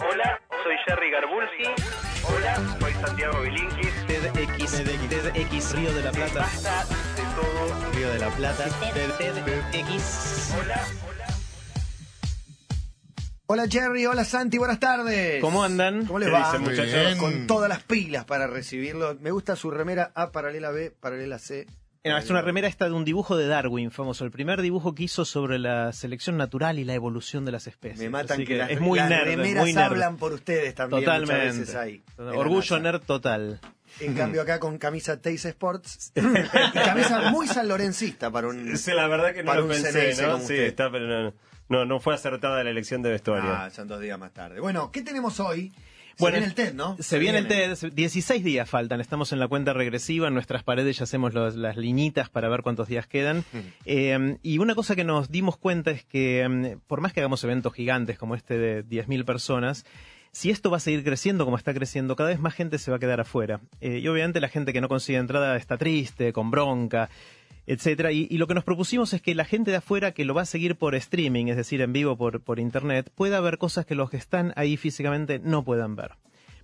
Hola, soy Jerry Garbulski. Hola, soy Santiago Bilinkis. TEDx, TEDx Río de la Plata. Basta de todo. Río de la Plata. TEDx. Hola, Hola Jerry, hola Santi, buenas tardes. ¿Cómo andan? ¿Cómo les ¿Qué va? muchachos? Bien. Con todas las pilas para recibirlo. Me gusta su remera A paralela B, paralela C. No, es una remera esta de un dibujo de Darwin, famoso, el primer dibujo que hizo sobre la selección natural y la evolución de las especies. Me matan Así que, las, es muy las nerd, remeras muy nerd. hablan por ustedes también muchas Totalmente. veces ahí. Orgullo nerd total. En cambio acá con camisa Tays Sports camisa muy sanlorencista para un... Sí, la verdad que no para lo un pensé, ¿no? Sí, usted. está, pero no, no, no fue acertada la elección de vestuario. Ah, son dos días más tarde. Bueno, ¿qué tenemos hoy? Se Bueno, viene el TED, ¿no? Se viene el TED, 16 días faltan, estamos en la cuenta regresiva, en nuestras paredes ya hacemos los- las liñitas para ver cuántos días quedan. Eh, y una cosa que nos dimos cuenta es que eh, por más que hagamos eventos gigantes como este de 10.000 personas, si esto va a seguir creciendo como está creciendo, cada vez más gente se va a quedar afuera. Eh, y obviamente la gente que no consigue entrada está triste, con bronca, etcétera. Y, y lo que nos propusimos es que la gente de afuera que lo va a seguir por streaming, es decir, en vivo por, por internet, pueda ver cosas que los que están ahí físicamente no puedan ver.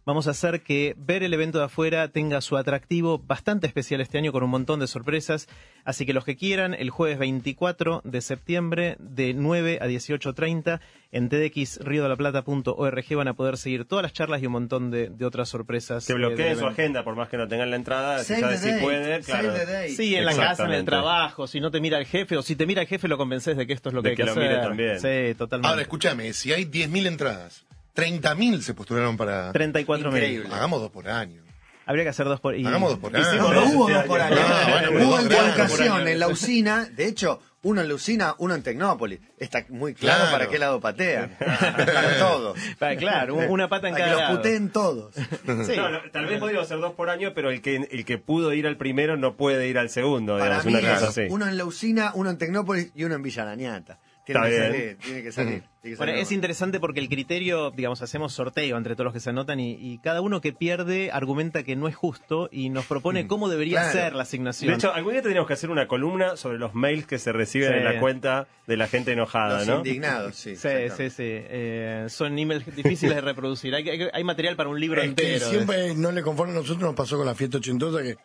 Vamos a hacer que ver el evento de afuera tenga su atractivo bastante especial este año con un montón de sorpresas. Así que los que quieran, el jueves 24 de septiembre de 9 a 18.30 en tdxriodelaplata.org van a poder seguir todas las charlas y un montón de, de otras sorpresas. Que bloqueen su agenda, por más que no tengan la entrada, si Save the si date, puede, claro. save the date. Sí, en la casa, en el trabajo, si no te mira el jefe, o si te mira el jefe lo convences de que esto es lo De que hay que que, lo hacer. mire también. Sí, totalmente. Ahora, escúchame, si hay 10.000 entradas, 30.000 se postularon para... 34 mil. Increíble. Hagamos dos por año. Habría que hacer dos por y- Hagamos dos por año. Hicimos No, dos hubo este dos por año. año. Bueno, hubo en educación, año. en la usina. De hecho, uno en la usina, uno en Tecnópolis. Está muy claro, Claro. para qué lado patean. Para todos. Ah, Claro, un- una pata en Para que cada los lado. puteen todos. Sí. No, no, tal vez podríamos hacer dos por año, pero el que, el que pudo ir al primero no puede ir al segundo, Para digamos, mí una cosa es así. uno en la usina, uno en Tecnópolis y uno en Villa Lañata. Tiene que salir, tiene que salir. tiene que Bueno, es interesante porque el criterio, digamos, hacemos sorteo entre todos los que se anotan y, y cada uno que pierde argumenta que no es justo y nos propone cómo debería Claro. ser la asignación. De hecho, algún día tendríamos que hacer una columna sobre los mails que se reciben Sí. en la cuenta de la gente enojada, Los ¿no? indignados, sí. sí, sí, sí. Eh, son emails difíciles de reproducir. Hay, hay- hay material para un libro Es que entero. siempre no le conforme a nosotros, nos pasó con la fiesta ochentosa que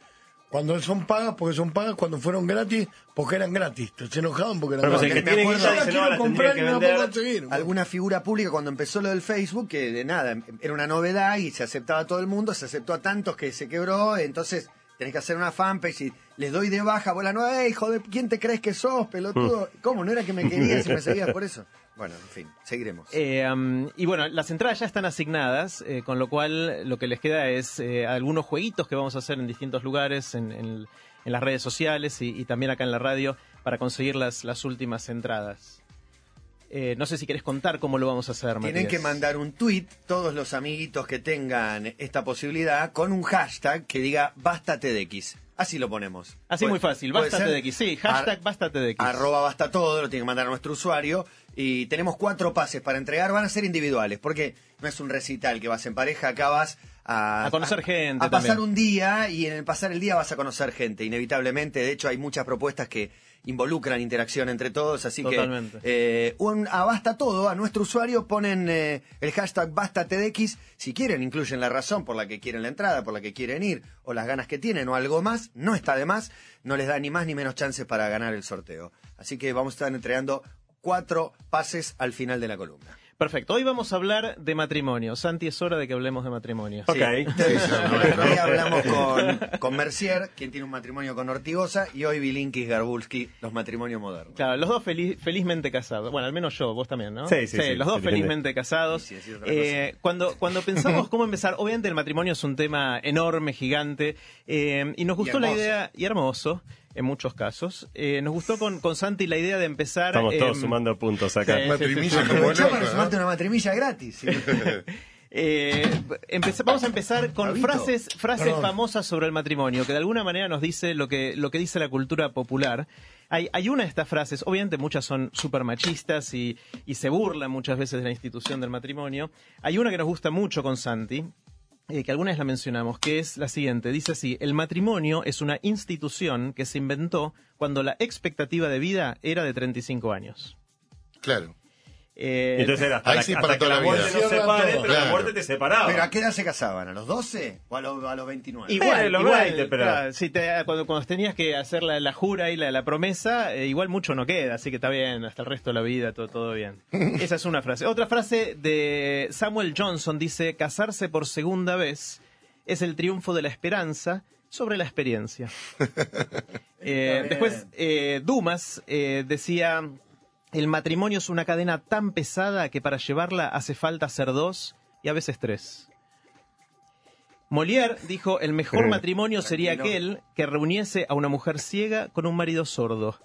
cuando son pagas, porque son pagas, cuando fueron gratis, porque eran gratis. Se enojaban porque eran Pero pues el gratis. que tiene me guita acuerdo- dice, Yo no, la la quiero tendría comprar que y no la vender. puedo conseguir. alguna figura pública cuando empezó lo del Facebook, que de nada, era una novedad y se aceptaba a todo el mundo, se aceptó a tantos que se quebró, entonces tenés que hacer una fanpage y les doy de baja, vos la nueva, hijo de quién te crees que sos, pelotudo? ¿Cómo? ¿No era que me querías y me seguías por eso? Bueno, en fin, seguiremos. Eh, um, y bueno, las entradas ya están asignadas, eh, con lo cual lo que les queda es eh, algunos jueguitos que vamos a hacer en distintos lugares, en, en- en las redes sociales y, y también acá en la radio, para conseguir las, las últimas entradas. Eh, no sé si querés contar cómo lo vamos a hacer, Tienen que mandar un tweet, todos los amiguitos que tengan esta posibilidad, con un hashtag que diga basta TDX. Así lo ponemos. Así muy fácil, basta TDX. Sí, hashtag basta TDX. Arroba basta todo, lo tienen que mandar a nuestro usuario. Y tenemos cuatro pases para entregar, van a ser individuales, porque no es un recital que vas en pareja, acá vas a, A conocer gente A pasar un día y en el pasar el día vas a conocer gente, inevitablemente. De hecho, hay muchas propuestas que involucran interacción entre todos, así Totalmente. que eh, un, a Basta Todo, a nuestro usuario, ponen eh, el hashtag BastaTDX. Si quieren, incluyen la razón por la que quieren la entrada, por la que quieren ir, o las ganas que tienen, o algo más. No está de más, no les da ni más ni menos chances para ganar el sorteo. Así que vamos a estar entregando cuatro pases al final de la columna. Perfecto, hoy vamos a hablar de matrimonio. Santi, es hora de que hablemos de matrimonio. Ok. Hoy hablamos con, con Mercier, quien tiene un matrimonio con Ortigosa, y hoy Bilinkis Garbulski, los matrimonios modernos. Claro, los dos feliz- felizmente casados. Bueno, al menos yo, vos también, ¿no? Sí, sí, sí, los dos felizmente. casados. Sí, sí, Eh, cuando, cuando pensamos cómo empezar, obviamente el matrimonio es un tema enorme, gigante, eh, y nos gustó la idea, y hermoso en muchos casos, eh, nos gustó con, con Santi la idea de empezar... Estamos todos eh, sumando puntos acá. Sí. Matrimilla sumarte una matrimilla gratis. ¿sí? Eh, vamos a empezar con frases, frases Perdón. famosas sobre el matrimonio, que de alguna manera nos dice lo que, lo que dice la cultura popular. Hay, hay una de estas frases, obviamente muchas son súper machistas y, y se burlan muchas veces de la institución del matrimonio. Hay una que nos gusta mucho con Santi, eh, que alguna vez la mencionamos, que es la siguiente. Dice así, el matrimonio es una institución que se inventó cuando la expectativa de vida era de 35 años. Claro. Eh, entonces era hasta, Ahí la, sí, hasta para que toda la la muerte vida. nos separe, pero la muerte te separaba. ¿Pero a qué edad se casaban? ¿A los 12 o a los, a los 29? Igual, Eh, los igual, 20, pero- claro, sí, te- cuando, cuando tenías que hacer la, la jura y la, la promesa, eh, igual mucho no queda, así que está bien, hasta el resto de la vida, todo, todo bien. Esa es una frase. Otra frase de Samuel Johnson dice, casarse por segunda vez es el triunfo de la esperanza sobre la experiencia. Eh, después, eh, Dumas eh, decía, el matrimonio es una cadena tan pesada que para llevarla hace falta ser dos y a veces tres. Molière dijo, el mejor matrimonio sería aquel que reuniese a una mujer ciega con un marido sordo.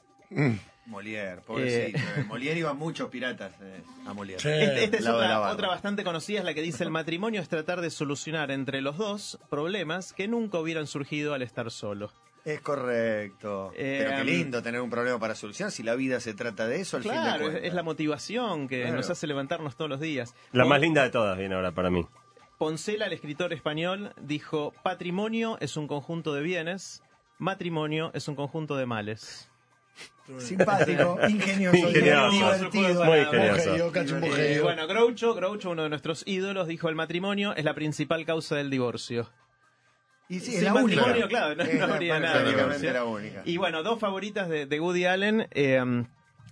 Molière, pobrecito. eh. Molière iba muchos piratas eh, a Molière. Sí. Este- Esta es otra, otra bastante conocida, es la que dice, el matrimonio es tratar de solucionar entre los dos problemas que nunca hubieran surgido al estar solo. Es correcto. Eh, Pero qué um, lindo tener un problema para solucionar si la vida se trata de eso al fin de Claro, es, cuentas. es la motivación que Claro. nos hace levantarnos todos los días. La Pon- más linda de todas viene ahora para mí. Poncela, el escritor español, dijo, patrimonio es un conjunto de bienes, matrimonio es un conjunto de males. Simpático, ingenioso, Ingenioso. divertido. Muy Bueno, ingenioso. Bueno, Groucho, Groucho, uno de nuestros ídolos, dijo, el matrimonio es la principal causa del divorcio. Y sí, Sin es la única. matrimonio, claro, no- Es no habría nada. la única. Y bueno, dos favoritas de, de Woody Allen. eh,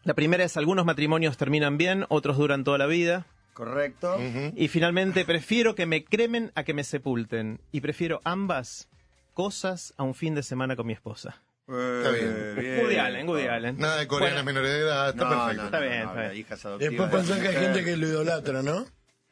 la primera es, algunos matrimonios terminan bien, otros duran toda la vida. Correcto. Y finalmente, prefiero que me cremen a que me sepulten. Y prefiero ambas cosas a un fin de semana con mi esposa. Eh, Está bien. Woody Allen, Woody Allen. Nada de coreanas Bueno, menores de edad, está No, perfecto. no, no, Está bien, no, está bien. hijas adoptivas. Después pensar que hay gente que lo idolatra, ¿no?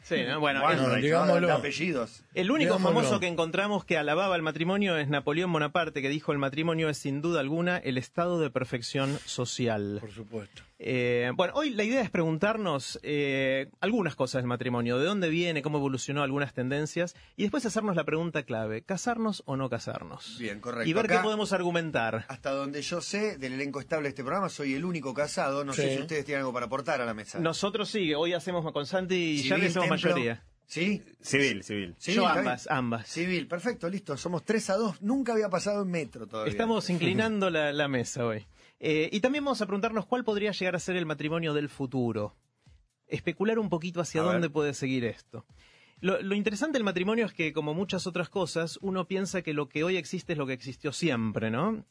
Sí, ¿no? Bueno, Bueno, el- hay digámoslo. de apellidos. El único Digámoslo. famoso que encontramos que alababa el matrimonio es Napoleón Bonaparte, que dijo el matrimonio es sin duda alguna el estado de perfección social. Por supuesto. Eh, bueno, hoy la idea es preguntarnos eh, algunas cosas del matrimonio, de dónde viene, cómo evolucionó algunas tendencias, y después hacernos la pregunta clave, ¿casarnos o no casarnos? Bien, correcto. Y ver Acá- qué podemos argumentar. Hasta donde yo sé, del elenco estable de este programa, soy el único casado. No sé si ustedes tienen algo para aportar a la mesa. Nosotros sí, hoy hacemos con Santi y Civil, Charlie hacemos templo. mayoría. ¿Sí? Civil, civil. Sí, Yo ambas, ambas. Civil, perfecto, listo. Somos 3 a 2. Nunca había pasado en metro todavía. Estamos inclinando la, la mesa hoy. Eh, y también vamos a preguntarnos cuál podría llegar a ser el matrimonio del futuro. Especular un poquito hacia A ver. dónde puede seguir esto. Lo, lo interesante del matrimonio es que, como muchas otras cosas, uno piensa que lo que hoy existe es lo que existió siempre, ¿no?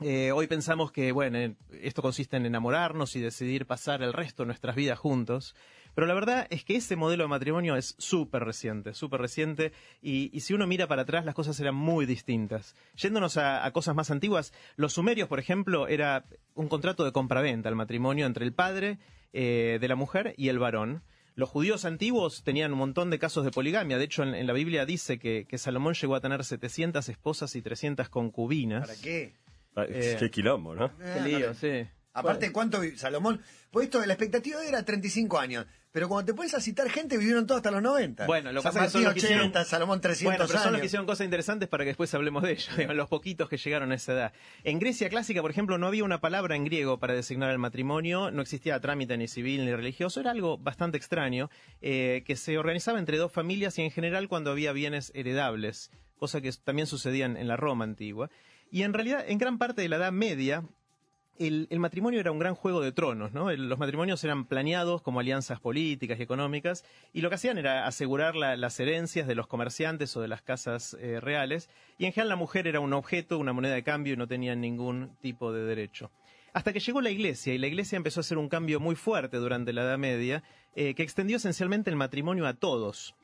Eh, hoy pensamos que, bueno, esto consiste en enamorarnos y decidir pasar el resto de nuestras vidas juntos. Pero la verdad es que ese modelo de matrimonio es súper reciente, súper reciente. Y, y si uno mira para atrás, las cosas eran muy distintas. Yéndonos a, a cosas más antiguas, los sumerios, por ejemplo, era un contrato de compraventa, el matrimonio entre el padre eh, de la mujer y el varón. Los judíos antiguos tenían un montón de casos de poligamia. De hecho, en, en la Biblia dice que, que Salomón llegó a tener 700 esposas y 300 concubinas. ¿Para qué? Ah, Eh, Qué quilombo, ¿no? Qué lío, sí. Aparte, ¿cuánto Salomón? Pues esto, la expectativa era 35 años. Pero cuando te pones a citar gente, vivieron todos hasta los 90. Bueno, lo que pasa es que son los que 80, hicieron- Salomón 300 Bueno, pero son los años. que hicieron cosas interesantes para que después hablemos de ellos, los poquitos que llegaron a esa edad. En Grecia clásica, por ejemplo, no había una palabra en griego para designar el matrimonio, no existía trámite ni civil ni religioso, era algo bastante extraño, eh, que se organizaba entre dos familias y en general cuando había bienes heredables, cosa que también sucedía en la Roma antigua. Y en realidad, en gran parte de la Edad Media, el, matrimonio era un gran juego de tronos, ¿no? Los matrimonios eran planeados como alianzas políticas y económicas, y lo que hacían era asegurar la- las herencias de los comerciantes o de las casas eh, reales, y en general la mujer era un objeto, una moneda de cambio y no tenía ningún tipo de derecho. Hasta que llegó la iglesia, y la iglesia empezó a hacer un cambio muy fuerte durante la Edad Media, eh, que extendió esencialmente el matrimonio a todos.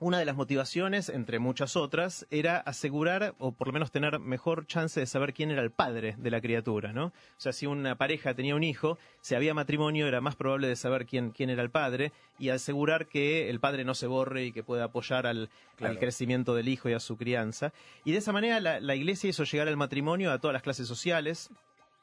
Una de las motivaciones, entre muchas otras, era asegurar, o por lo menos tener mejor chance de saber quién era el padre de la criatura, ¿no? O sea, si una pareja tenía un hijo, si había matrimonio, era más probable de saber quién, quién era el padre y asegurar que el padre no se borre y que pueda apoyar al, al crecimiento del hijo y a su crianza. Y de esa manera la, la iglesia hizo llegar el matrimonio a todas las clases sociales,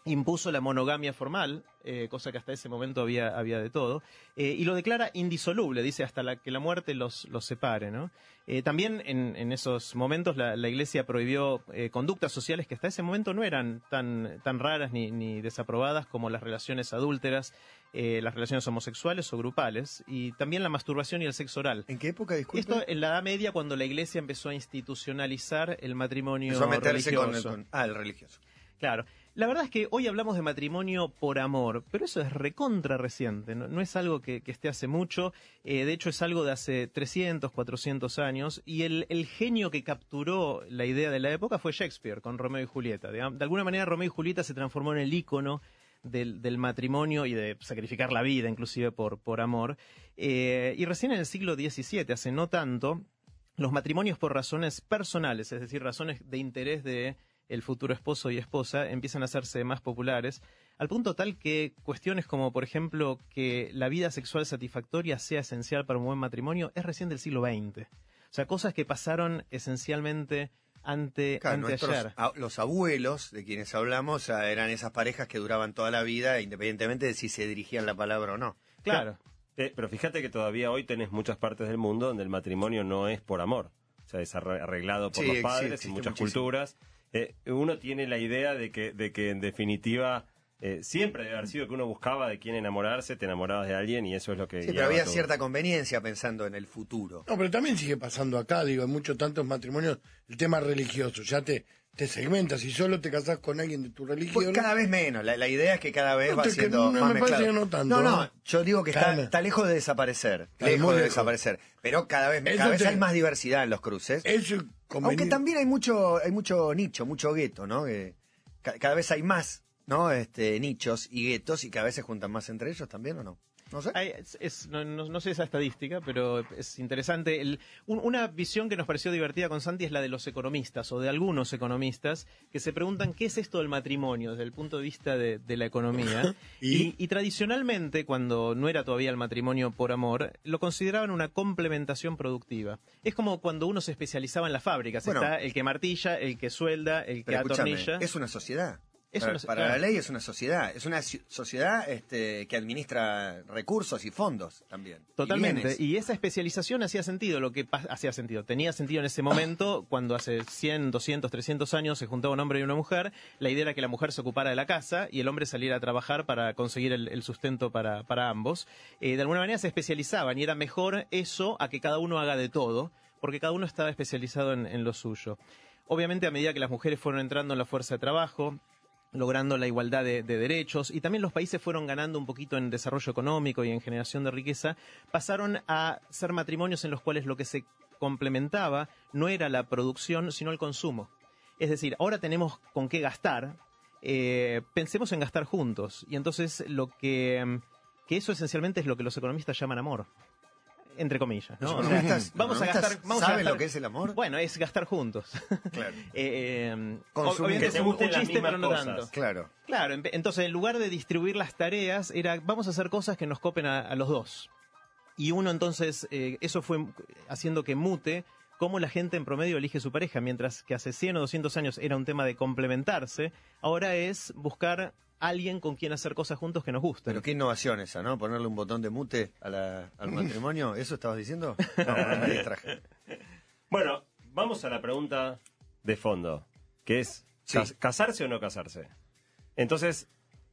impuso la monogamia formal, eh, cosa que hasta ese momento había, había de todo, eh, y lo declara indisoluble, dice hasta la, que la muerte los, los separe. ¿no? Eh, también en, en esos momentos la, la Iglesia prohibió eh, conductas sociales que hasta ese momento no eran tan, tan raras ni, ni desaprobadas como las relaciones adúlteras, eh, las relaciones homosexuales o grupales, y también la masturbación y el sexo oral. ¿En qué época, disculpe? Esto en la Edad Media, cuando la Iglesia empezó a institucionalizar el matrimonio Empezó a meterse con, el- religioso. con- Ah, el religioso. Claro. La verdad es que hoy hablamos de matrimonio por amor, pero eso es recontra reciente, no, es algo que, esté hace mucho, eh, de hecho es algo de hace 300, 400 años, y el, genio que capturó la idea de la época fue Shakespeare con Romeo y Julieta. De, alguna manera Romeo y Julieta se transformó en el ícono del, matrimonio y de sacrificar la vida inclusive por, por amor. Eh, y recién en el siglo XVII, hace no tanto, los matrimonios por razones personales, es decir, razones de interés de el futuro esposo y esposa, empiezan a hacerse más populares, al punto tal que cuestiones como, por ejemplo, que la vida sexual satisfactoria sea esencial para un buen matrimonio, es recién del siglo XX. O sea, cosas que pasaron esencialmente ante, Claro, ante nuestros ayer. a- los abuelos de quienes hablamos eran esas parejas que duraban toda la vida, independientemente de si se dirigían la palabra o no. Claro. Eh, pero fíjate que todavía hoy tenés muchas partes del mundo donde el matrimonio no es por amor. O sea, es arre- arreglado por Sí, los sí, padres existe en muchas muchísimo. culturas. Eh, uno tiene la idea de que, de que en definitiva eh, siempre debe haber sido que uno buscaba de quién enamorarse, te enamorabas de alguien y eso es lo que... Sí, pero había todo. cierta conveniencia pensando en el futuro. No, pero también sigue pasando acá, digo, en muchos tantos matrimonios, el tema religioso, ya te, te segmentas y solo te casás con alguien de tu religión. Pues cada vez menos. La, la idea es que cada vez No, va siendo no, más me mezclado. no tanto, No, no, yo digo que está, está lejos de desaparecer. Está lejos de lejos. desaparecer. Pero cada vez, cada vez te- hay más diversidad en los cruces. Eso Aunque también hay mucho, hay mucho nicho, mucho gueto, ¿no? Que ca- cada vez hay más, ¿no? Este, nichos y guetos y cada vez se juntan más entre ellos también, ¿o no? No sé. Hay- es- es- no, no- no sé esa estadística, pero es interesante. El- un- una visión que nos pareció divertida con Santi es la de los economistas, o de algunos economistas, que se preguntan qué es esto del matrimonio desde el punto de vista de, de la economía. ¿Y? y, y tradicionalmente, cuando no era todavía el matrimonio por amor, lo consideraban una complementación productiva. Es como cuando uno se especializaba en las fábricas. Bueno. Está el que martilla, el que suelda, el que atornilla. es una sociedad. Es para una so- para claro. la ley es una sociedad. Es una ci- sociedad este, que administra recursos y fondos también. Totalmente. Y, esa especialización hacía sentido, lo que hacía sentido. Tenía sentido en ese momento, cuando hace 100, 200, 300 años se juntaba un hombre y una mujer. La idea era que la mujer se ocupara de la casa y el hombre saliera a trabajar para conseguir el, el sustento para, para ambos. Eh, de alguna manera se especializaban y era mejor eso a que cada uno haga de todo, porque cada uno estaba especializado en, en lo suyo. Obviamente, a medida que las mujeres fueron entrando en la fuerza de trabajo, logrando la igualdad de, de derechos y también los países fueron ganando un poquito en desarrollo económico y en generación de riqueza, pasaron a ser matrimonios en los cuales lo que se complementaba no era la producción, sino el consumo. Es decir, ahora tenemos con qué gastar, eh, pensemos en gastar juntos. Y entonces lo que, que eso esencialmente es lo que los economistas llaman amor. Entre comillas, ¿no? Los O sea, economistas- vamos a gastar, vamos a ¿saben gastar- lo que es el amor? Bueno, es gastar juntos. Claro. Eh, Consumir. obviamente es un, chiste, pero no cosas. tanto. Claro. Claro, en- entonces en lugar de distribuir las tareas, era vamos a hacer cosas que nos copen a, a los dos. Y uno entonces, eh, eso fue haciendo que mute cómo la gente en promedio elige su pareja, mientras que hace 100 o 200 años era un tema de complementarse, ahora es buscar alguien con quien hacer cosas juntos que nos gusten. Pero qué innovación esa, ¿no? Ponerle un botón de mute a la- al matrimonio. ¿Eso estabas diciendo? No, no me distraje. Bueno, vamos a la pregunta de fondo, que es Sí. ¿cas- casarse o no casarse. Entonces,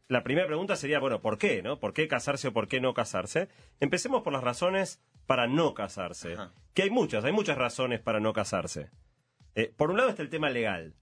la primera pregunta sería, bueno, ¿por qué, no? ¿Por qué casarse o por qué no casarse? Empecemos por las razones para no casarse, Ajá. que hay muchas, hay muchas razones para no casarse. Eh, por un lado está el tema legal.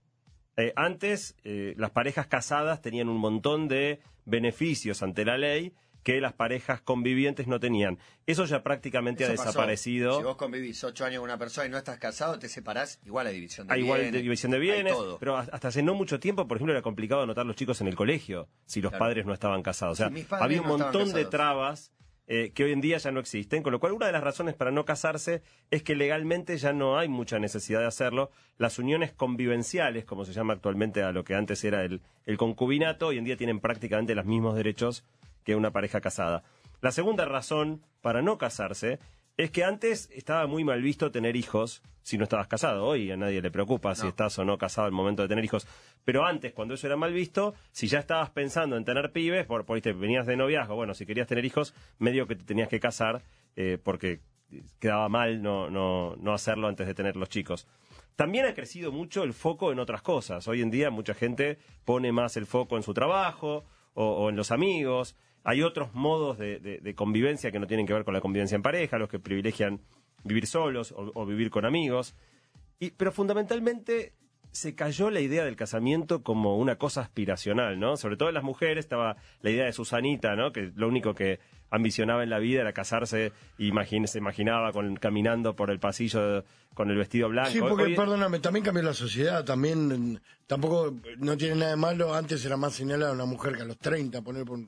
Eh, antes, eh, las parejas casadas tenían un montón de beneficios ante la ley que las parejas convivientes no tenían. Eso ya prácticamente Eso ha pasó. desaparecido. Si vos convivís ocho años con una persona y no estás casado, te separás, igual hay división de Hay igual bienes. de división de hay bienes, pero hasta hace no mucho tiempo, por ejemplo, era complicado anotar los chicos en el colegio si los Claro. padres no estaban casados. O sea, había un no montón de trabas eh, que hoy en día ya no existen, con lo cual una de las razones para no casarse es que legalmente ya no hay mucha necesidad de hacerlo. Las uniones convivenciales, como se llama actualmente a lo que antes era el, el concubinato, hoy en día tienen prácticamente los mismos derechos que una pareja casada. La segunda razón para no casarse es que antes estaba muy mal visto tener hijos si no estabas casado. Hoy a nadie le preocupa si estás o no casado al momento de tener hijos. Pero antes, cuando eso era mal visto, si ya estabas pensando en tener pibes, por, por viste, venías de noviazgo, bueno, si querías tener hijos, medio que te tenías que casar eh, porque quedaba mal no, no, no hacerlo antes de tener los chicos. También ha crecido mucho el foco en otras cosas. Hoy en día mucha gente pone más el foco en su trabajo o, o en los amigos. Hay otros modos de, de- de convivencia que no tienen que ver con la convivencia en pareja, los que privilegian vivir solos o, o vivir con amigos. Y, pero fundamentalmente se cayó la idea del casamiento como una cosa aspiracional, ¿no? Sobre todo en las mujeres estaba la idea de Susanita, ¿no? Que lo único que ambicionaba en la vida era casarse y imagin- se imaginaba con, caminando por el pasillo con el vestido blanco. Sí, porque, Hoy- perdóname, también cambió la sociedad, también tampoco, no tiene nada de malo, antes era más señalada una mujer que a los 30, poner por,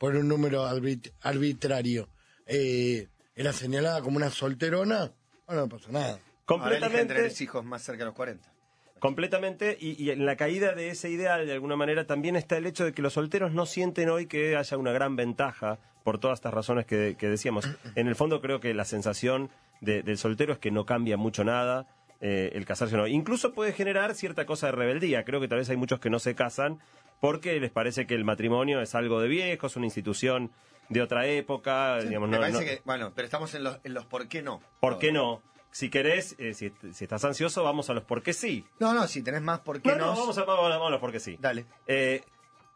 por un número arbit- arbitrario, eh, era señalada como una solterona, bueno, no pasa nada. Ahora completamente tener hijos más cerca de los 40. Completamente, y, y en la caída de ese ideal, de alguna manera, también está el hecho de que los solteros no sienten hoy que haya una gran ventaja por todas estas razones que, que decíamos. En el fondo creo que la sensación de- del soltero es que no cambia mucho nada, eh, el casarse o no. Incluso puede generar cierta cosa de rebeldía. Creo que tal vez hay muchos que no se casan porque les parece que el matrimonio es algo de viejos, una institución de otra época, digamos, Me no- parece no- que, bueno, pero estamos en los, en los por qué no. ¿Por qué no? Si querés, eh, si, si estás ansioso, vamos a los por qué sí. No, no, si tenés más por qué No, no, vamos a, vamos a- vamos a los por qué sí. Dale. Eh,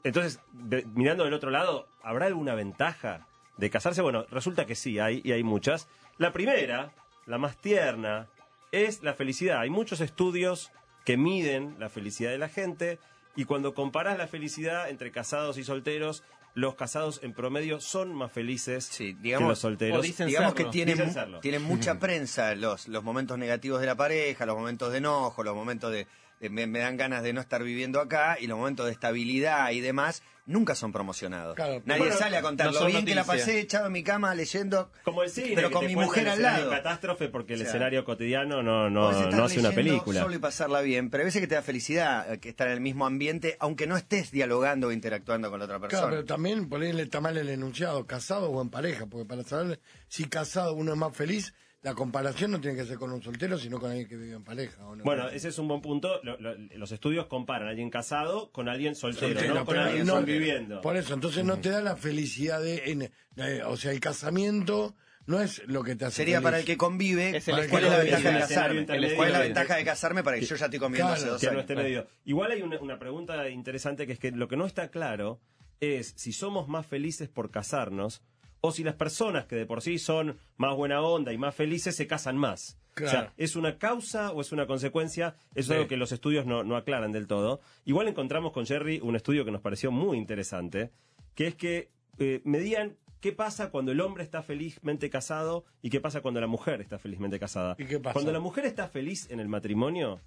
entonces, de- mirando del otro lado, ¿habrá alguna ventaja de casarse? Bueno, resulta que sí, hay, y hay muchas. La primera, la más tierna, es la felicidad. Hay muchos estudios que miden la felicidad de la gente y cuando comparas la felicidad entre casados y solteros, los casados en promedio son más felices Sí, que digamos, los solteros. o dicen Digamos serlo. que tienen, Dicen tienen mucha prensa los, los momentos negativos de la pareja, los momentos de enojo, los momentos de me, me dan ganas de no estar viviendo acá y los momentos de estabilidad y demás nunca son promocionados. Claro, Nadie bueno, sale a contar no lo bien que la pasé echado en mi cama leyendo, Como el cine, pero con mi mujer al lado. catástrofe porque el O sea, escenario cotidiano no, no, no hace una película. Solo y pasarla bien, pero hay veces que te da felicidad eh, que estar en el mismo ambiente, aunque no estés dialogando o interactuando con la otra persona. Claro, pero también ponerle está mal el enunciado, casado o en pareja, porque para saber si casado uno es más feliz, la comparación no tiene que ser con un soltero, sino con alguien que vive en pareja. ¿o no? Bueno, ese es un buen punto. Lo- lo- los estudios comparan a alguien casado con alguien soltero, Soltero, no con alguien no- conviviendo. Por eso, entonces no te da la felicidad de... en- eh, o sea, el casamiento no es lo que te hace Sería feliz. para el que convive. Es el ¿Cuál es la el ventaja de casarme? intermedio ¿Cuál es la de- ventaja de casarme para que yo ya estoy conviviendo Claro, hace dos que no años? esté medio. Igual hay una, una pregunta interesante que es que lo que no está claro es si somos más felices por casarnos o si las personas que de por sí son más buena onda y más felices se casan más. O sea, ¿es una causa o es una consecuencia? Eso es algo que los estudios no, no aclaran del todo. Igual encontramos con Jerry un estudio que nos pareció muy interesante, que es que eh, medían qué pasa cuando el hombre está felizmente casado y qué pasa cuando la mujer está felizmente casada. ¿Y qué pasa? Cuando la mujer está feliz en el matrimonio,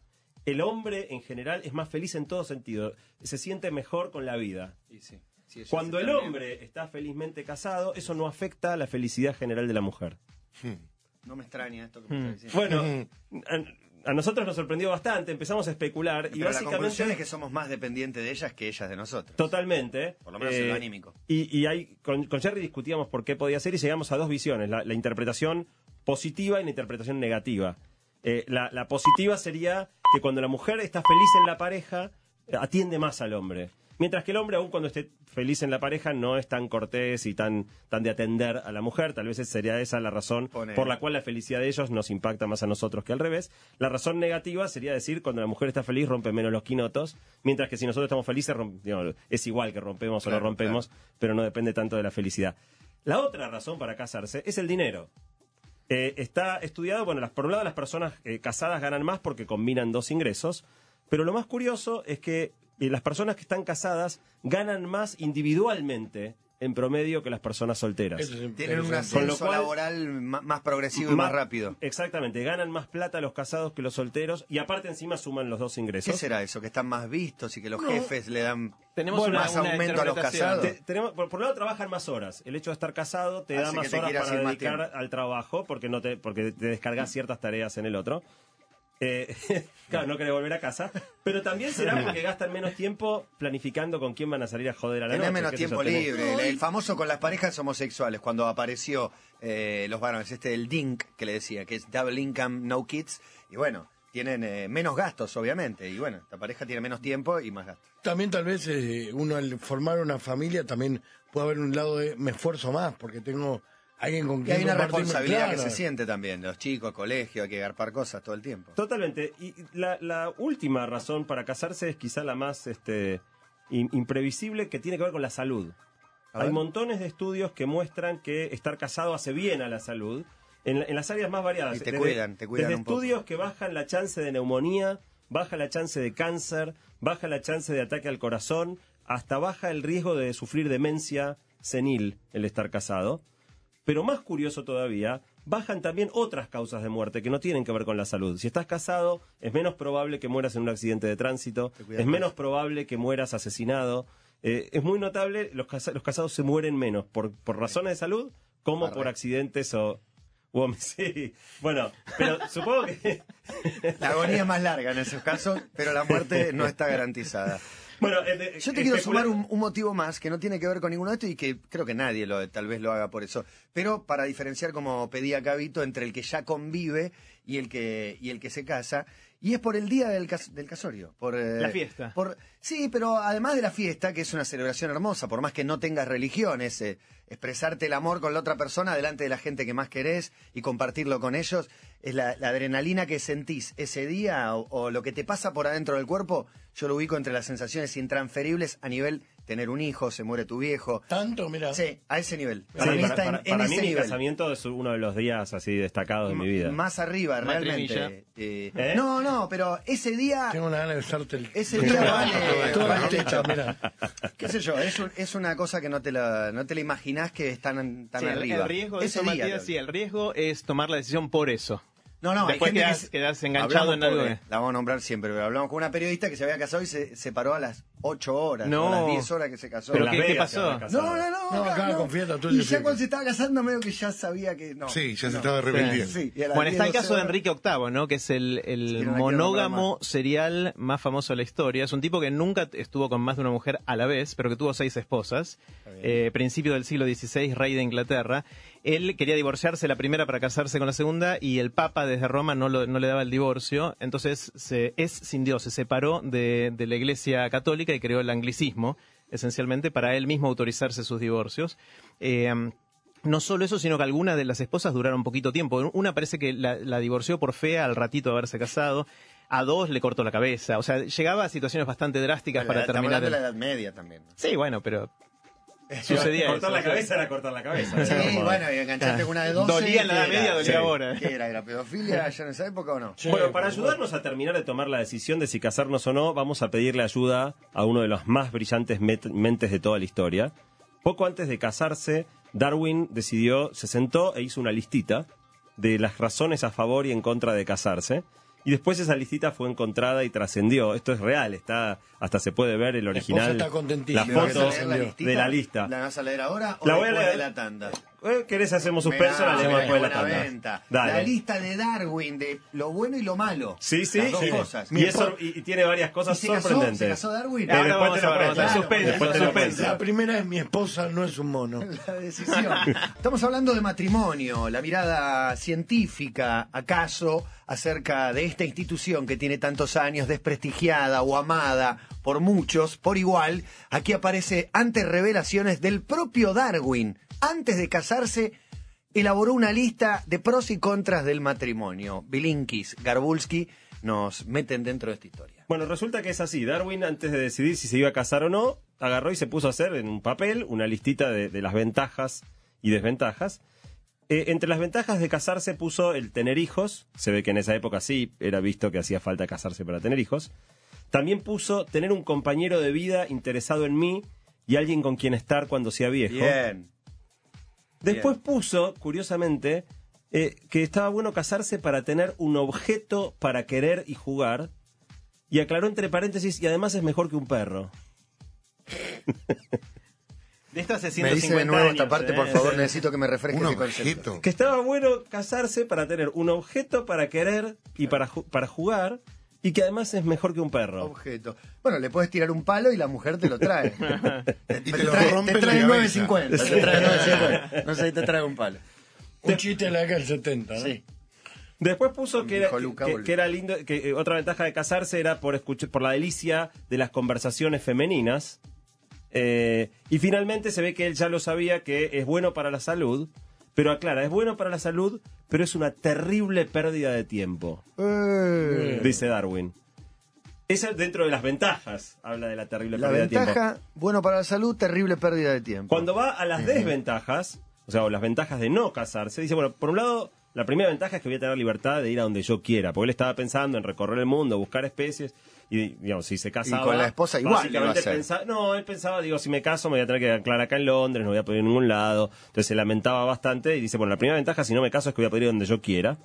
el hombre en general es más feliz en todo sentido, se siente mejor con la vida. Sí, sí. Ellos Cuando el hombre está felizmente casado, eso no afecta a la felicidad general de la mujer. No me extraña esto que me estás diciendo. Bueno, a, a nosotros nos sorprendió bastante, empezamos a especular y Pero la básicamente... conclusión es que somos más dependientes de ellas que ellas de nosotros. Totalmente. Por lo menos en lo anímico. Y, y ahí, con, con Jerry discutíamos por qué podía ser y llegamos a dos visiones, la, la interpretación positiva y la interpretación negativa. Eh, la, la positiva sería que cuando la mujer está feliz en la pareja, eh, atiende más al hombre. Mientras que el hombre, aun cuando esté feliz en la pareja, no es tan cortés y tan, tan de atender a la mujer. Tal vez sería esa la razón por la cual la felicidad de ellos nos impacta más a nosotros que al revés. La razón negativa sería decir, cuando la mujer está feliz, rompe menos los quinotos, mientras que si nosotros estamos felices, digamos, es igual que rompemos o no rompemos, pero no depende tanto de la felicidad. La otra razón para casarse es el dinero. Eh, está estudiado, bueno, las, por un lado las personas eh, casadas ganan más porque combinan dos ingresos, pero lo más curioso es que eh, las personas que están casadas ganan más individualmente en promedio que las personas solteras. Es Tienen un ascenso cual- laboral más progresivo y más rápido. Exactamente, ganan más plata los casados que los solteros y aparte encima suman los dos ¿Qué ingresos. será eso? Que están más vistos y que los jefes le dan Tenemos Bueno, más una aumento a los casados. Te- tenemos, por, por un lado trabajan más horas. El hecho de estar casado te da Hace más horas para más dedicar al trabajo porque no te porque te descargas ciertas tareas en el otro. Eh, claro, no querés volver a casa. Pero también será porque gastan menos tiempo planificando con quién van a salir a joder a la Tenés noche. menos tiempo libre. El famoso con las parejas homosexuales, cuando apareció eh, los varones, este el DINK que le decía, que es Double Income No Kids, y bueno, tienen eh, menos gastos, obviamente, y bueno, esta pareja tiene menos tiempo y más gastos. También tal vez eh, uno al formar una familia también puede haber un lado de me esfuerzo más porque tengo alguien con Y quien hay una responsabilidad que se siente también, los chicos, colegio, hay que garpar cosas todo el tiempo. Totalmente. Y la, la última razón para casarse es quizá la más este, im- imprevisible que tiene que ver con la salud. Hay montones de estudios que muestran que estar casado hace bien a la salud en, la- en las áreas más variadas. Y te cuidan, te cuidan desde un poco. estudios que bajan la chance de neumonía baja la chance de cáncer, baja la chance de ataque al corazón, hasta baja el riesgo de sufrir demencia senil el estar casado. Pero más curioso todavía, bajan también otras causas de muerte que no tienen que ver con la salud. Si estás casado, es menos probable que mueras en un accidente de tránsito, es menos probable que mueras asesinado. Eh, es muy notable, los, los casados se mueren menos por, por razones de salud como por accidentes o... hom- sí. Bueno, pero supongo que... La agonía es más larga en esos casos, pero la muerte no está garantizada. Bueno, eh, de- Yo te quiero sumar un, un motivo más que no tiene que ver con ninguno de estos y que creo que nadie lo, tal vez lo haga por eso. Pero para diferenciar, como pedía Cabito, entre el que ya convive y el que, y el que se casa. Y es por el día del, cas- del casorio. Por, eh, La fiesta. por- sí, pero además de la fiesta, que es una celebración hermosa, por más que no tengas religión, es eh, expresarte el amor con la otra persona delante de la gente que más querés y compartirlo con ellos, es la, la adrenalina que sentís ese día o, o lo que te pasa por adentro del cuerpo, yo lo ubico entre las sensaciones intransferibles a nivel tener un hijo, se muere tu viejo. Tanto, mira. Sí, a ese nivel. Sí, Para mí para, en- para- en, para ese mí mi nivel. casamiento es uno de los días así destacados de mi vida. Más arriba, Matrimilla. realmente. Eh, ¿Eh? No, no, pero ese día... Tengo una gana de besarte el. Ese día vale, Toda la vale el teta, hecho. mira. qué sé yo, es, un- es una cosa que no te la, no te la imaginás que están tan Sí, el- arriba. el riesgo de Ese eso, día, Matías, sí, el riesgo es tomar la decisión por eso. No, no, hay Después gente quedás- que quedás enganchado hablamos en algo La vamos a nombrar siempre, pero hablamos con una periodista que se había casado y se separó a las 8 horas, No. a las 10 horas que se casó. ¿Pero qué- se pasó? casado. No, no, no. No, acá no. confiesa, tú Y ya cuando se estaba casando, medio que ya sabía que no. Sí, ya se no. estaba arrepintiendo. Sí, Bueno, está el 10, caso de 12 Enrique VIII, ¿no? Que es el, el Sí, no monógamo serial más famoso de la historia. Es un tipo que nunca estuvo con más de una mujer a la vez, pero que tuvo seis esposas. Eh, principio del siglo XVI, rey de Inglaterra. Él quería divorciarse la primera para casarse con la segunda y el Papa desde Roma no, lo- no le daba el divorcio. Entonces se, es sin Dios, se separó de, de la Iglesia Católica y creó el anglicismo, esencialmente para él mismo autorizarse sus divorcios. Eh, no solo eso, sino que algunas de las esposas duraron poquito tiempo. Una parece que la, la divorció por fea al ratito de haberse casado. A dos le cortó la cabeza. O sea, llegaba a situaciones bastante drásticas para terminar. hablando de la el- Edad Media también. ¿no? Sí, bueno, pero sucedía cortar eso. la cabeza era cortar la cabeza. Sí, bueno, y enganchaste con una de 12. Dolía en la Edad ¿qué Media, dolía Sí. ahora. ¿Qué era? ¿Era pedofilia ya en esa época o no? Sí, Bueno, para ayudarnos a terminar de tomar la decisión de si casarnos o no, vamos a pedirle ayuda a uno de los más brillantes mentes de toda la historia. Poco antes de casarse, Darwin decidió, se sentó e hizo una listita de las razones a favor y en contra de casarse. Y después esa listita fue encontrada y trascendió. Esto es real, está hasta se puede ver el original. está. La ¿Me vas a foto leer la listita? de la lista. ¿La vas a leer ahora o La voy a leer. de la tanda? Eh, ¿Querés hacemos suspenso? La Mirá, leemos después de la tanda. venta. Dale. La lista de Darwin de lo bueno y lo malo. Sí, sí. Las dos sí. cosas. Y, eso- y- y tiene varias ¿Y cosas se casó? sorprendentes. ¿Se casó Darwin? Eh, Ahora después vamos te lo Después. La primera es mi esposa, no es un mono. La decisión. Estamos hablando de matrimonio, la mirada científica, acaso, acerca de esta institución que tiene tantos años, desprestigiada o amada por muchos, por igual. Aquí aparece ante revelaciones del propio Darwin. Antes de casarse, elaboró una lista de pros y contras del matrimonio. Bilinkis, Garbulski nos meten dentro de esta historia. Bueno, resulta que es así. Darwin, antes de decidir si se iba a casar o no, agarró y se puso a hacer en un papel una listita de, de las ventajas y desventajas. Eh, entre las ventajas de casarse puso el tener hijos. Se ve que en esa época sí era visto que hacía falta casarse para tener hijos. También puso tener un compañero de vida interesado en mí y alguien con quien estar cuando sea viejo. Bien. Después puso, curiosamente, eh, que estaba bueno casarse para tener un objeto para querer y jugar. Y aclaró entre paréntesis, y además es mejor que un perro. De esto hace Me 150 dice de nuevo esta parte, ¿eh? por favor, necesito que me refresque Un ese concepto. Que estaba bueno casarse para tener un objeto para querer y para, ju- para jugar, y que además es mejor que un perro. objeto. Bueno, le puedes tirar un palo y la mujer te lo trae. Y te lo trae, rompe te trae cabeza. 9.50. Te trae 9.50. No sé, te trae un palo. Un chiste de la década del 70, ¿no? Sí. Después puso que era, Dijo Luca que, Volpi. que era lindo, que eh, otra ventaja de casarse era por escuchar, por la delicia de las conversaciones femeninas. Eh, y finalmente se ve que él ya lo sabía que es bueno para la salud, pero aclara, es bueno para la salud, pero es una terrible pérdida de tiempo, Eh, dice Darwin. Esa dentro de las ventajas, habla de la terrible la pérdida de tiempo. ventaja, bueno para la salud, terrible pérdida de tiempo. Cuando va a las desventajas, o sea, o las ventajas de no casarse, dice, bueno, por un lado, la primera ventaja es que voy a tener libertad de ir a donde yo quiera, porque él estaba pensando en recorrer el mundo, buscar especies, y digamos, si se casaba... con la esposa igual básicamente lo va a hacer. pensaba- no, él pensaba, digo, si me caso me voy a tener que anclar acá en Londres, no voy a poder ir a ningún lado, entonces se lamentaba bastante y dice, bueno, la primera ventaja si no me caso es que voy a poder ir donde yo quiera.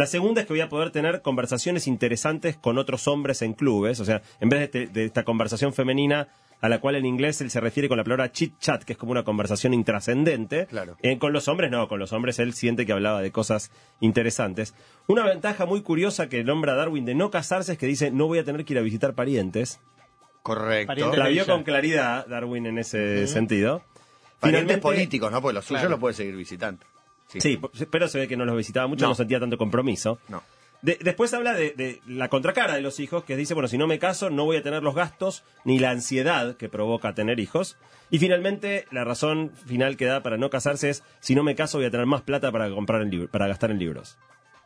La segunda es que voy a poder tener conversaciones interesantes con otros hombres en clubes, o sea, en vez de, este- de esta conversación femenina a la cual en inglés él se refiere con la palabra chit chat, que es como una conversación intrascendente. Claro. Eh, con los hombres no, con los hombres él siente que hablaba de cosas interesantes. Una ventaja muy curiosa que nombra Darwin de no casarse es que dice no voy a tener que ir a visitar parientes. Correcto. Pariente La vio con claridad Darwin en ese sentido. Parientes Finalmente- políticos, ¿no? Porque los suyos Claro. lo puede seguir visitando. Sí, pero se ve que no los visitaba mucho, no, No. sentía tanto compromiso. No. De- después habla de, de la contracara de los hijos, que dice, bueno, si no me caso, no voy a tener los gastos ni la ansiedad que provoca tener hijos. Y finalmente, la razón final que da para no casarse es, si no me caso, voy a tener más plata para comprar en libros, para gastar en libros.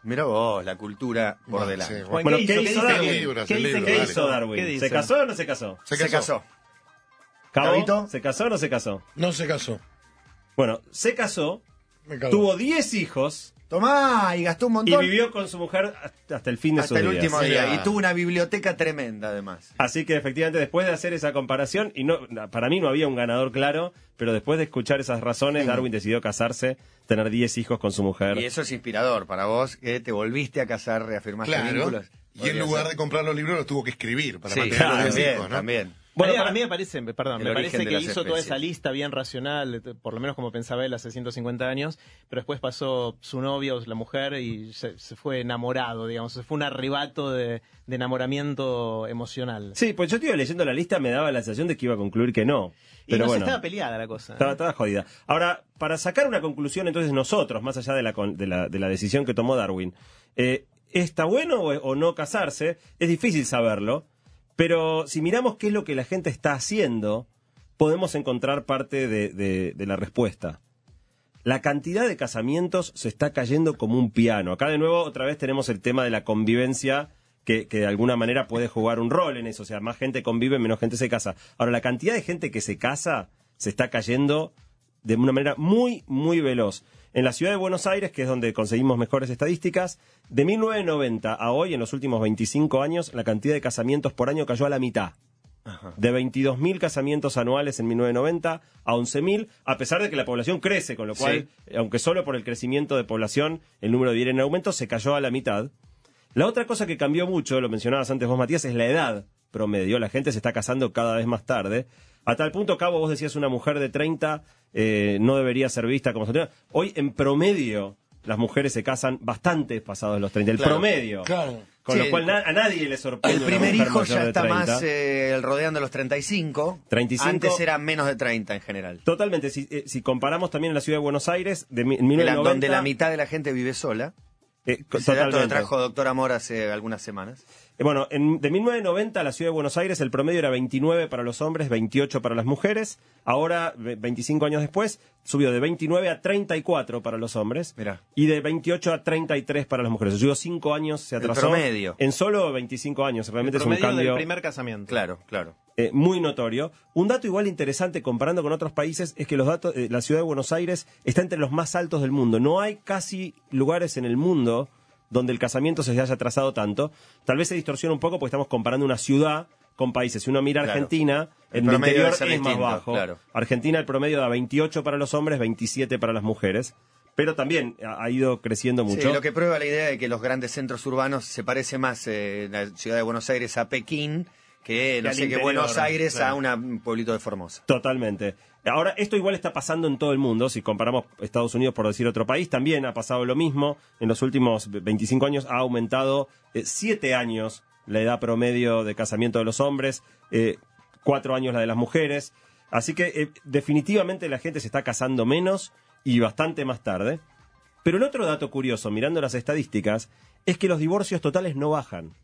Mira vos, la cultura por No, delante. sí, Bueno, ¿qué ¿qué hizo? hizo ¿Qué Darwin? Libros, ¿Qué el dice? libro, ¿Qué ¿Qué dale. hizo Darwin? ¿Qué dice? ¿Se casó o no se casó? Se Se casó. casó. ¿Cabo? ¿Gabito? ¿Se casó o no se casó? No se casó. Bueno, se casó. Tuvo 10 hijos Tomá, y gastó un y montón. vivió con su mujer hasta hasta el fin de hasta sus el días. último Sí, día. ya. Y tuvo una biblioteca tremenda, además. Así que efectivamente después de hacer esa comparación, y no, para mí no había un ganador claro, pero después de escuchar esas razones, Darwin decidió casarse, tener 10 hijos con su mujer. Y eso es inspirador para vos, que te volviste a casar, reafirmaste Claro. vínculos. Y en lugar de comprar los libros los tuvo que escribir para Sí, mantener los también, hijos, ¿no? también. Bueno, para- mí me parece, perdón, me parece que hizo toda esa lista bien racional, t- por lo menos como pensaba él hace 150 años, pero después pasó su novio, la mujer, y se, se fue enamorado, digamos, se fue un arrebato de, de enamoramiento emocional. Sí, pues yo estuve leyendo la lista, me daba la sensación de que iba a concluir que no. y Pero no se bueno, estaba peleada la cosa. ¿eh? estaba, estaba jodida. Ahora, para sacar una conclusión entonces nosotros, más allá de la, de la, de la decisión que tomó Darwin, eh, ¿está bueno o, o no casarse? Es difícil saberlo, pero si miramos qué es lo que la gente está haciendo, podemos encontrar parte de, la respuesta. La cantidad de casamientos se está cayendo como un piano. Acá de nuevo otra vez tenemos el tema de la convivencia que, que de alguna manera puede jugar un rol en eso. O sea, más gente convive, menos gente se casa. Ahora, la cantidad de gente que se casa se está cayendo de una manera muy, muy veloz. En la ciudad de Buenos Aires, que es donde conseguimos mejores estadísticas, de 1990 a hoy, en los últimos 25 años, la cantidad de casamientos por año cayó a la mitad. De 22.000 casamientos anuales en 1990 a 11.000, a pesar de que la población crece, con lo cual, aunque solo por el crecimiento de población el número de en aumento, se cayó a la mitad. La otra cosa que cambió mucho, lo mencionabas antes vos, Matías, es la edad promedio. La gente se está casando cada vez más tarde. A tal punto, Cabo, vos decías una mujer de 30 eh, no debería ser vista como soltera. Hoy, en promedio, las mujeres se casan bastante pasados los 30. El Claro, promedio. claro. Con Sí, lo cual na- a nadie le sorprende. El primer hijo ya está 30. más eh, rodeando los 35. 35. Antes era menos de 30 en general. Totalmente. Si, eh, si comparamos también en la ciudad de Buenos Aires, de mi- en Que la- 1990, donde la mitad de la gente vive sola. eh, Ese dato lo totalmente. trajo doctor Amor hace algunas semanas. Eh, Bueno, en, de 1990 a la ciudad de Buenos Aires el promedio era 29 para los hombres, 28 para las mujeres. Ahora, ve- 25 años después, subió de 29 a 34 para los hombres. Mirá. Y de 28 a 33 para las mujeres. Subió 5 años, se El atrasó. promedio. En solo 25 años. Realmente El es un promedio cambio del primer casamiento. Claro, claro. eh, muy notorio. Un dato igual interesante comparando con otros países es que los datos, eh, la ciudad de Buenos Aires está entre los más altos del mundo. No hay casi lugares en el mundo donde el casamiento se haya atrasado tanto. Tal vez se distorsiona un poco porque estamos comparando una ciudad con países. Si uno mira Claro. Argentina, El en el interior es más bajo. claro. Argentina el promedio da 28 para los hombres, 27 para las mujeres. Pero también ha ido creciendo mucho. Sí, lo que prueba la idea de que los grandes centros urbanos se parece más eh, la ciudad de Buenos Aires a Pekín que, no sé, que Buenos Aires claro. a un pueblito de Formosa. Totalmente. Ahora, esto igual está pasando en todo el mundo. Si comparamos Estados Unidos, por decir otro país, también ha pasado lo mismo. En los últimos 25 años ha aumentado 7 años la edad promedio de casamiento de los hombres, 4 años la de las mujeres. Así que eh, definitivamente la gente se está casando menos y bastante más tarde. Pero el otro dato curioso, mirando las estadísticas, es que los divorcios totales no bajan.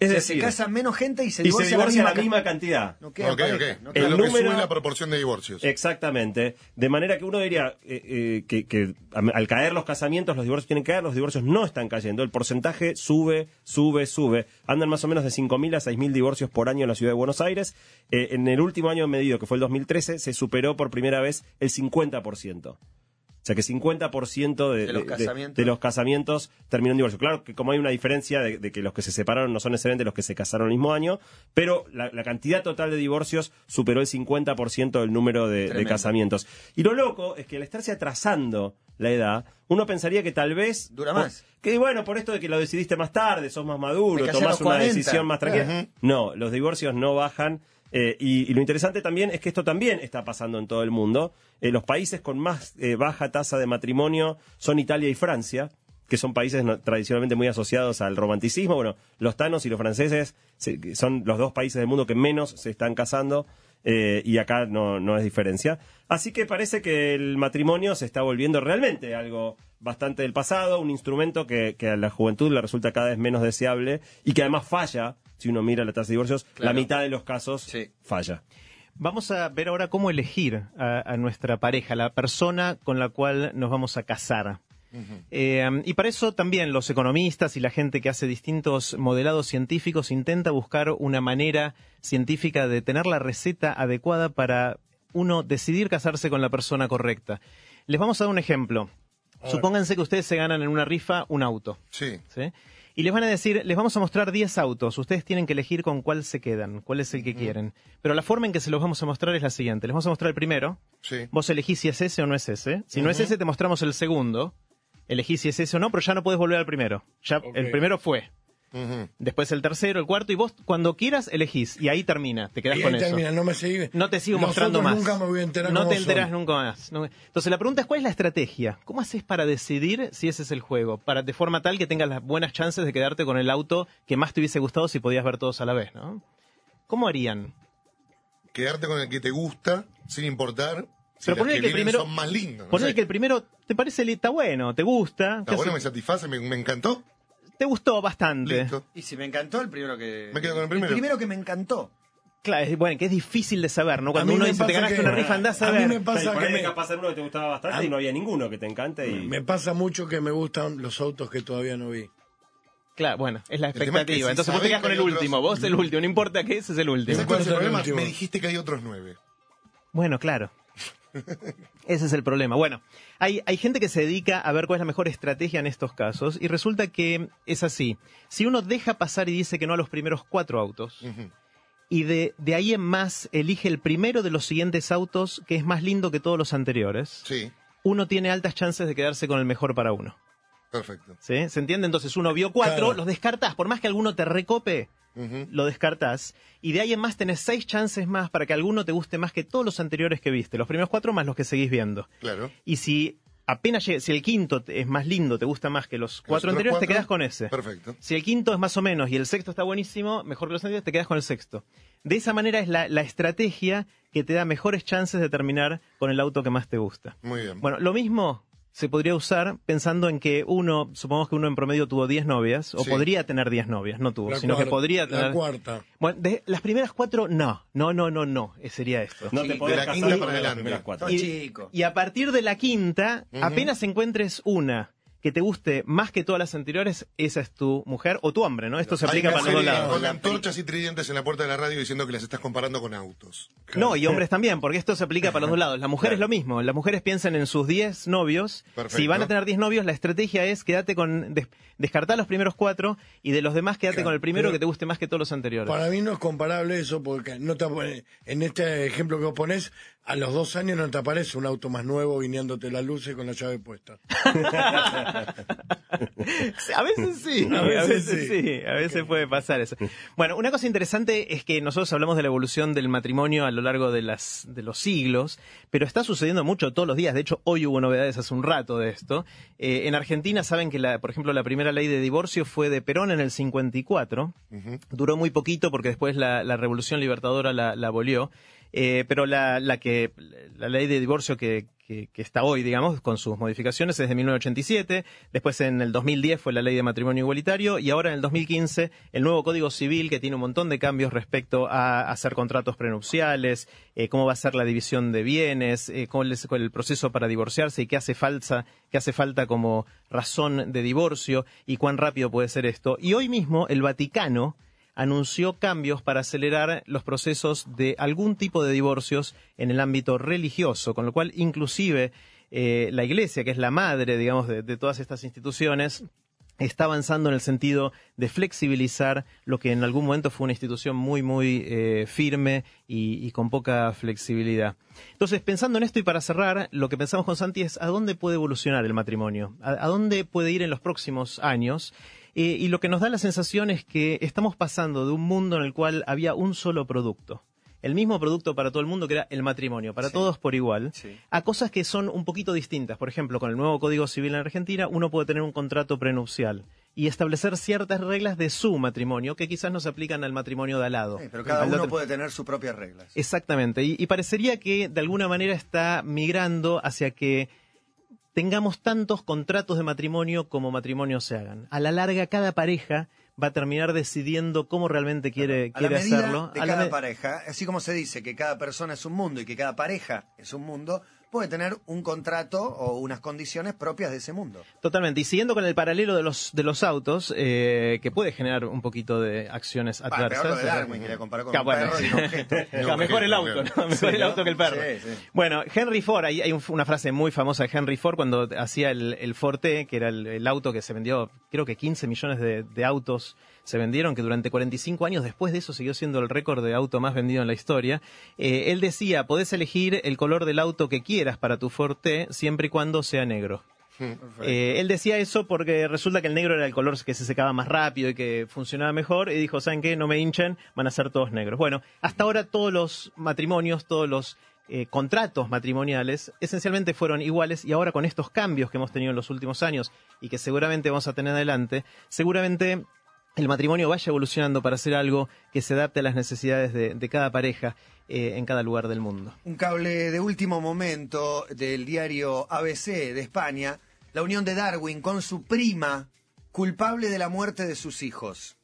Es decir, se casa menos gente y se y se divorcia, divorcia la misma cantidad. No queda pareja, no queda- El lo que número- sube la proporción de divorcios. Exactamente. De manera que uno diría eh, eh, que, al caer los casamientos, los divorcios tienen que caer, los divorcios no están cayendo. El porcentaje sube, sube, sube. Andan más o menos de 5.000 a 6.000 divorcios por año en la ciudad de Buenos Aires. Eh, en el último año medido, que fue el 2013, se superó por primera vez el 50%. Sea que 50% de, De los de- los casamientos terminó en divorcio. Claro que como hay una diferencia de, que los que se separaron no son necesariamente los que se casaron el mismo año, pero la, la cantidad total de divorcios superó el 50% del número de, casamientos. Y lo loco es que al estarse atrasando la edad, uno pensaría que tal vez... Dura por- más. Que bueno, por esto de que lo decidiste más tarde, sos más maduro, tomás una 40. decisión más tranquila. No, los divorcios no bajan. Eh, y, lo interesante también es que esto también está pasando en todo el mundo. Eh, los países con más eh, baja tasa de matrimonio son Italia y Francia, que son países tradicionalmente muy asociados al romanticismo. Bueno, los tanos y los franceses se- son los dos países del mundo que menos se están casando. y acá no, es diferencia. Así que parece que el matrimonio se está volviendo realmente algo bastante del pasado, un instrumento que a la juventud le resulta cada vez menos deseable y que además falla, si uno mira la tasa de divorcios, Claro. la mitad de los casos Sí. falla. Vamos a ver ahora cómo elegir a, a nuestra pareja, la persona con la cual nos vamos a casar. Eh, y para eso también los economistas y la gente que hace distintos modelados científicos intenta buscar una manera científica de tener la receta adecuada para uno decidir casarse con la persona correcta. Les vamos a dar un ejemplo. Supónganse que ustedes se ganan en una rifa un auto. Sí. ¿sí? Y les van a decir, les vamos a mostrar 10 autos, ustedes tienen que elegir con cuál se quedan, cuál es el que quieren. Pero la forma en que se los vamos a mostrar es la siguiente, les vamos a mostrar el primero, Sí. vos elegís si es ese o no es ese, si no es ese te mostramos el segundo, elegís si es ese o no, pero ya no puedes volver al primero, ya el primero fue. Después el tercero, el cuarto, y vos cuando quieras elegís, y ahí termina, te quedás Y con ahí eso. termina, no me sigue. No te sigo Los mostrando más. nunca me voy a enterar No te enterás son. nunca más. Entonces la pregunta es cuál es la estrategia. ¿Cómo haces para decidir si ese es el juego? Para de forma tal que tengas las buenas chances de quedarte con el auto que más te hubiese gustado si podías ver todos a la vez, ¿no? ¿Cómo harían? Quedarte con el que te gusta, sin importar si Pero ponele que, que el primero- son más lindas. no que el primero te parece está bueno, te gusta, Está bueno, hace- me satisface, me, me encantó. Te gustó bastante. Listo. Y si me encantó, el primero que. Me quedo con el primero. primero que me encantó. Claro, es, bueno, que es difícil de saber, ¿no? Cuando uno dice te ganaste que- una rifa, andás a, a mí ver. me pasa por que me- capaz uno que te gustaba bastante y no había ninguno que te encante. Y... Me pasa mucho que me gustan los autos que todavía no vi. Claro, bueno, es la tema es que expectativa. si Entonces vos te quedás que con el otros- último, vos el último, no importa qué, ese es el último. ¿Sabes cuál es el el problema? último. Me dijiste que hay otros nueve. Bueno, claro. Ese es el problema. Bueno, hay, hay gente que se dedica a ver cuál es la mejor estrategia en estos casos y resulta que es así. Si uno deja pasar y dice que no a los primeros cuatro autos y de, de ahí en más elige el primero de los siguientes autos que es más lindo que todos los anteriores, Sí, uno tiene altas chances de quedarse con el mejor para uno. perfecto. ¿Sí? ¿Se entiende? Entonces uno vio cuatro, Claro. los descartás. Por más que alguno te recope, Lo descartás. Y de ahí en más tenés seis chances más para que alguno te guste más que todos los anteriores que viste. Los primeros cuatro más los que seguís viendo. Claro. Y si apenas llegue- si el quinto es más lindo, te gusta más que los cuatro anteriores, te quedas con ese. Perfecto. Si el quinto es más o menos y el sexto está buenísimo, mejor que los anteriores, te quedas con el sexto. De esa manera es la, la estrategia que te da mejores chances de terminar con el auto que más te gusta. Muy bien. Bueno, lo mismo se podría usar pensando en que uno, supongamos que uno en promedio tuvo 10 novias, o Sí. podría tener 10 novias, no tuvo, La sino que podría La tener... cuarta. Bueno, de las primeras cuatro, no, no, no, no, no, eh, sería esto. No te Sí, podés de la casar quinta para las primeras cuatro. Y a partir de la quinta, apenas encuentres una que te guste más que todas las anteriores, esa es tu mujer o tu hombre, ¿no? Esto se aplica para los dos lados. Con antorchas y tridentes en la puerta de la radio diciendo que las estás comparando con autos. No, y hombres también, porque esto se aplica para los dos lados. Las mujeres lo mismo. Las mujeres piensan en sus 10 novios. Perfecto. Si van a tener 10 novios, la estrategia es quédate con. des- descartar los primeros cuatro y de los demás quédate Claro, con el primero pero- que te guste más que todos los anteriores. Para mí no es comparable eso porque no te en este ejemplo que vos ponés, a los dos años no te aparece un auto más nuevo viniéndote las luces con la llave puesta. A veces sí, a A veces, sí. sí. a veces puede pasar eso. Bueno, una cosa interesante es que nosotros hablamos de la evolución del matrimonio a lo largo de, las, de los siglos, pero está sucediendo mucho todos los días. De hecho, hoy hubo novedades hace un rato de esto. Eh, en Argentina saben que, la, por ejemplo, la primera ley de divorcio fue de Perón en el 54. Duró muy poquito porque después la, la Revolución Libertadora la, la abolió. Eh, pero la, la que la ley de divorcio que, que- que está hoy, digamos, con sus modificaciones es de 1987, después en el 2010 fue la ley de matrimonio igualitario y ahora en el 2015 el nuevo Código Civil que tiene un montón de cambios respecto a hacer contratos prenupciales, eh, cómo va a ser la división de bienes, eh, es el proceso para divorciarse y qué hace falta, qué hace falta como razón de divorcio y cuán rápido puede ser esto. Y hoy mismo el Vaticano anunció cambios para acelerar los procesos de algún tipo de divorcios en el ámbito religioso, con lo cual inclusive eh, la Iglesia, que es la madre, digamos, de, todas estas instituciones, está avanzando en el sentido de flexibilizar lo que en algún momento fue una institución muy, muy eh, firme y, con poca flexibilidad. Entonces, pensando en esto y para cerrar, lo que pensamos con Santi es a dónde puede evolucionar el matrimonio, a dónde puede ir en los próximos años. Eh, y lo que nos da la sensación es que estamos pasando de un mundo en el cual había un solo producto, el mismo producto para todo el mundo que era el matrimonio, para Sí. todos por igual, Sí. a cosas que son un poquito distintas. Por ejemplo, con el nuevo Código Civil en Argentina, uno puede tener un contrato prenupcial y establecer ciertas reglas de su matrimonio que quizás no se aplican al matrimonio de al lado. Sí, pero cada Al uno otro- puede tener sus propias reglas. Exactamente, y, y parecería que de alguna manera está migrando hacia que tengamos tantos contratos de matrimonio como matrimonios se hagan. A la larga, cada pareja va a terminar decidiendo cómo realmente quiere, a quiere hacerlo. de A cada pareja, así como se dice que cada persona es un mundo y que cada pareja es un mundo, puede tener un contrato o unas condiciones propias de ese mundo. Totalmente. Y siguiendo con el paralelo de los, de los autos, eh, que puede generar un poquito de acciones adversas. peor lo de Darwin, que le comparó con un bueno. perro y un objeto. Claro, mejor el auto, ¿no? Mejor el auto que el perro. Sí, sí. Bueno, Henry Ford, hay, hay un- una frase muy famosa de Henry Ford cuando hacía el, el Forte, que era el, el auto que se vendió, creo que 15 millones de, de autos se vendieron, que durante 45 años después de eso siguió siendo el récord de auto más vendido en la historia. Eh, él decía, podés elegir el color del auto que quieras para tu Forte siempre y cuando sea negro. Eh, él decía eso porque resulta que el negro era el color que se secaba más rápido y que funcionaba mejor. Y dijo, ¿saben qué? No me hinchen, van a ser todos negros. Bueno, hasta ahora todos los matrimonios, todos los eh, contratos matrimoniales esencialmente fueron iguales y ahora con estos cambios que hemos tenido en los últimos años y que seguramente vamos a tener adelante, seguramente el matrimonio vaya evolucionando para ser algo que se adapte a las necesidades de, de cada pareja eh, en cada lugar del mundo. Un cable de último momento del diario ABC de España, la unión de Darwin con su prima, culpable de la muerte de sus hijos.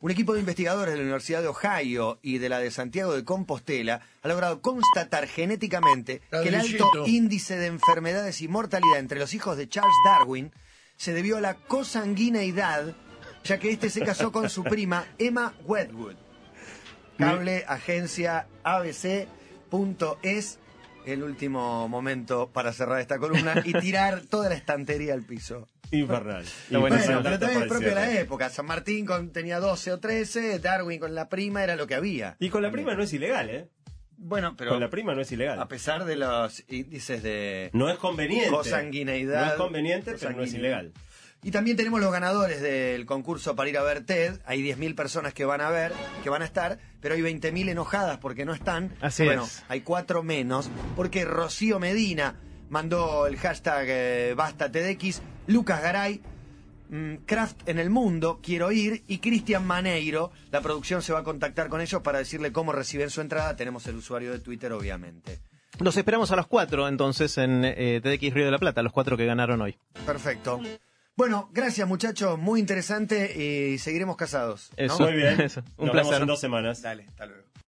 Un equipo de investigadores de la Universidad de Ohio y de la de Santiago de Compostela ha logrado constatar genéticamente que el alto índice de enfermedades y mortalidad entre los hijos de Charles Darwin se debió a la cosanguineidad, ya que este se casó con su prima Emma Wedgwood. Cable, agencia, abc.es. El último momento para cerrar esta columna y tirar toda la estantería al piso. Infernal. Bueno, Infernal. pero también es propio de la época. San Martín con- tenía 12 o 13, Darwin con la prima era lo que había. Y con la prima no es ilegal, ¿eh? Bueno, pero Con la prima no es ilegal. a pesar de los índices de No es conveniente. Cosanguineidad. No es conveniente, pero no es ilegal. Y también tenemos los ganadores del concurso para ir a ver TED. Hay 10.000 personas que van a ver, que van a estar, pero hay 20.000 enojadas porque no están. Así bueno, es. hay cuatro menos, porque Rocío Medina mandó el hashtag eh, Basta TEDx, Lucas Garay, mm, Craft en el mundo, quiero ir, y Cristian Maneiro. La producción se va a contactar con ellos para decirle cómo reciben su entrada. Tenemos el usuario de Twitter, obviamente. Los esperamos a los cuatro entonces en eh, TDX Río de la Plata, los cuatro que ganaron hoy. Perfecto. Bueno, gracias muchachos, muy interesante y seguiremos casados. ¿no? Eso. Muy bien. Eso. Un Nos vemos en dos semanas. Dale, hasta luego.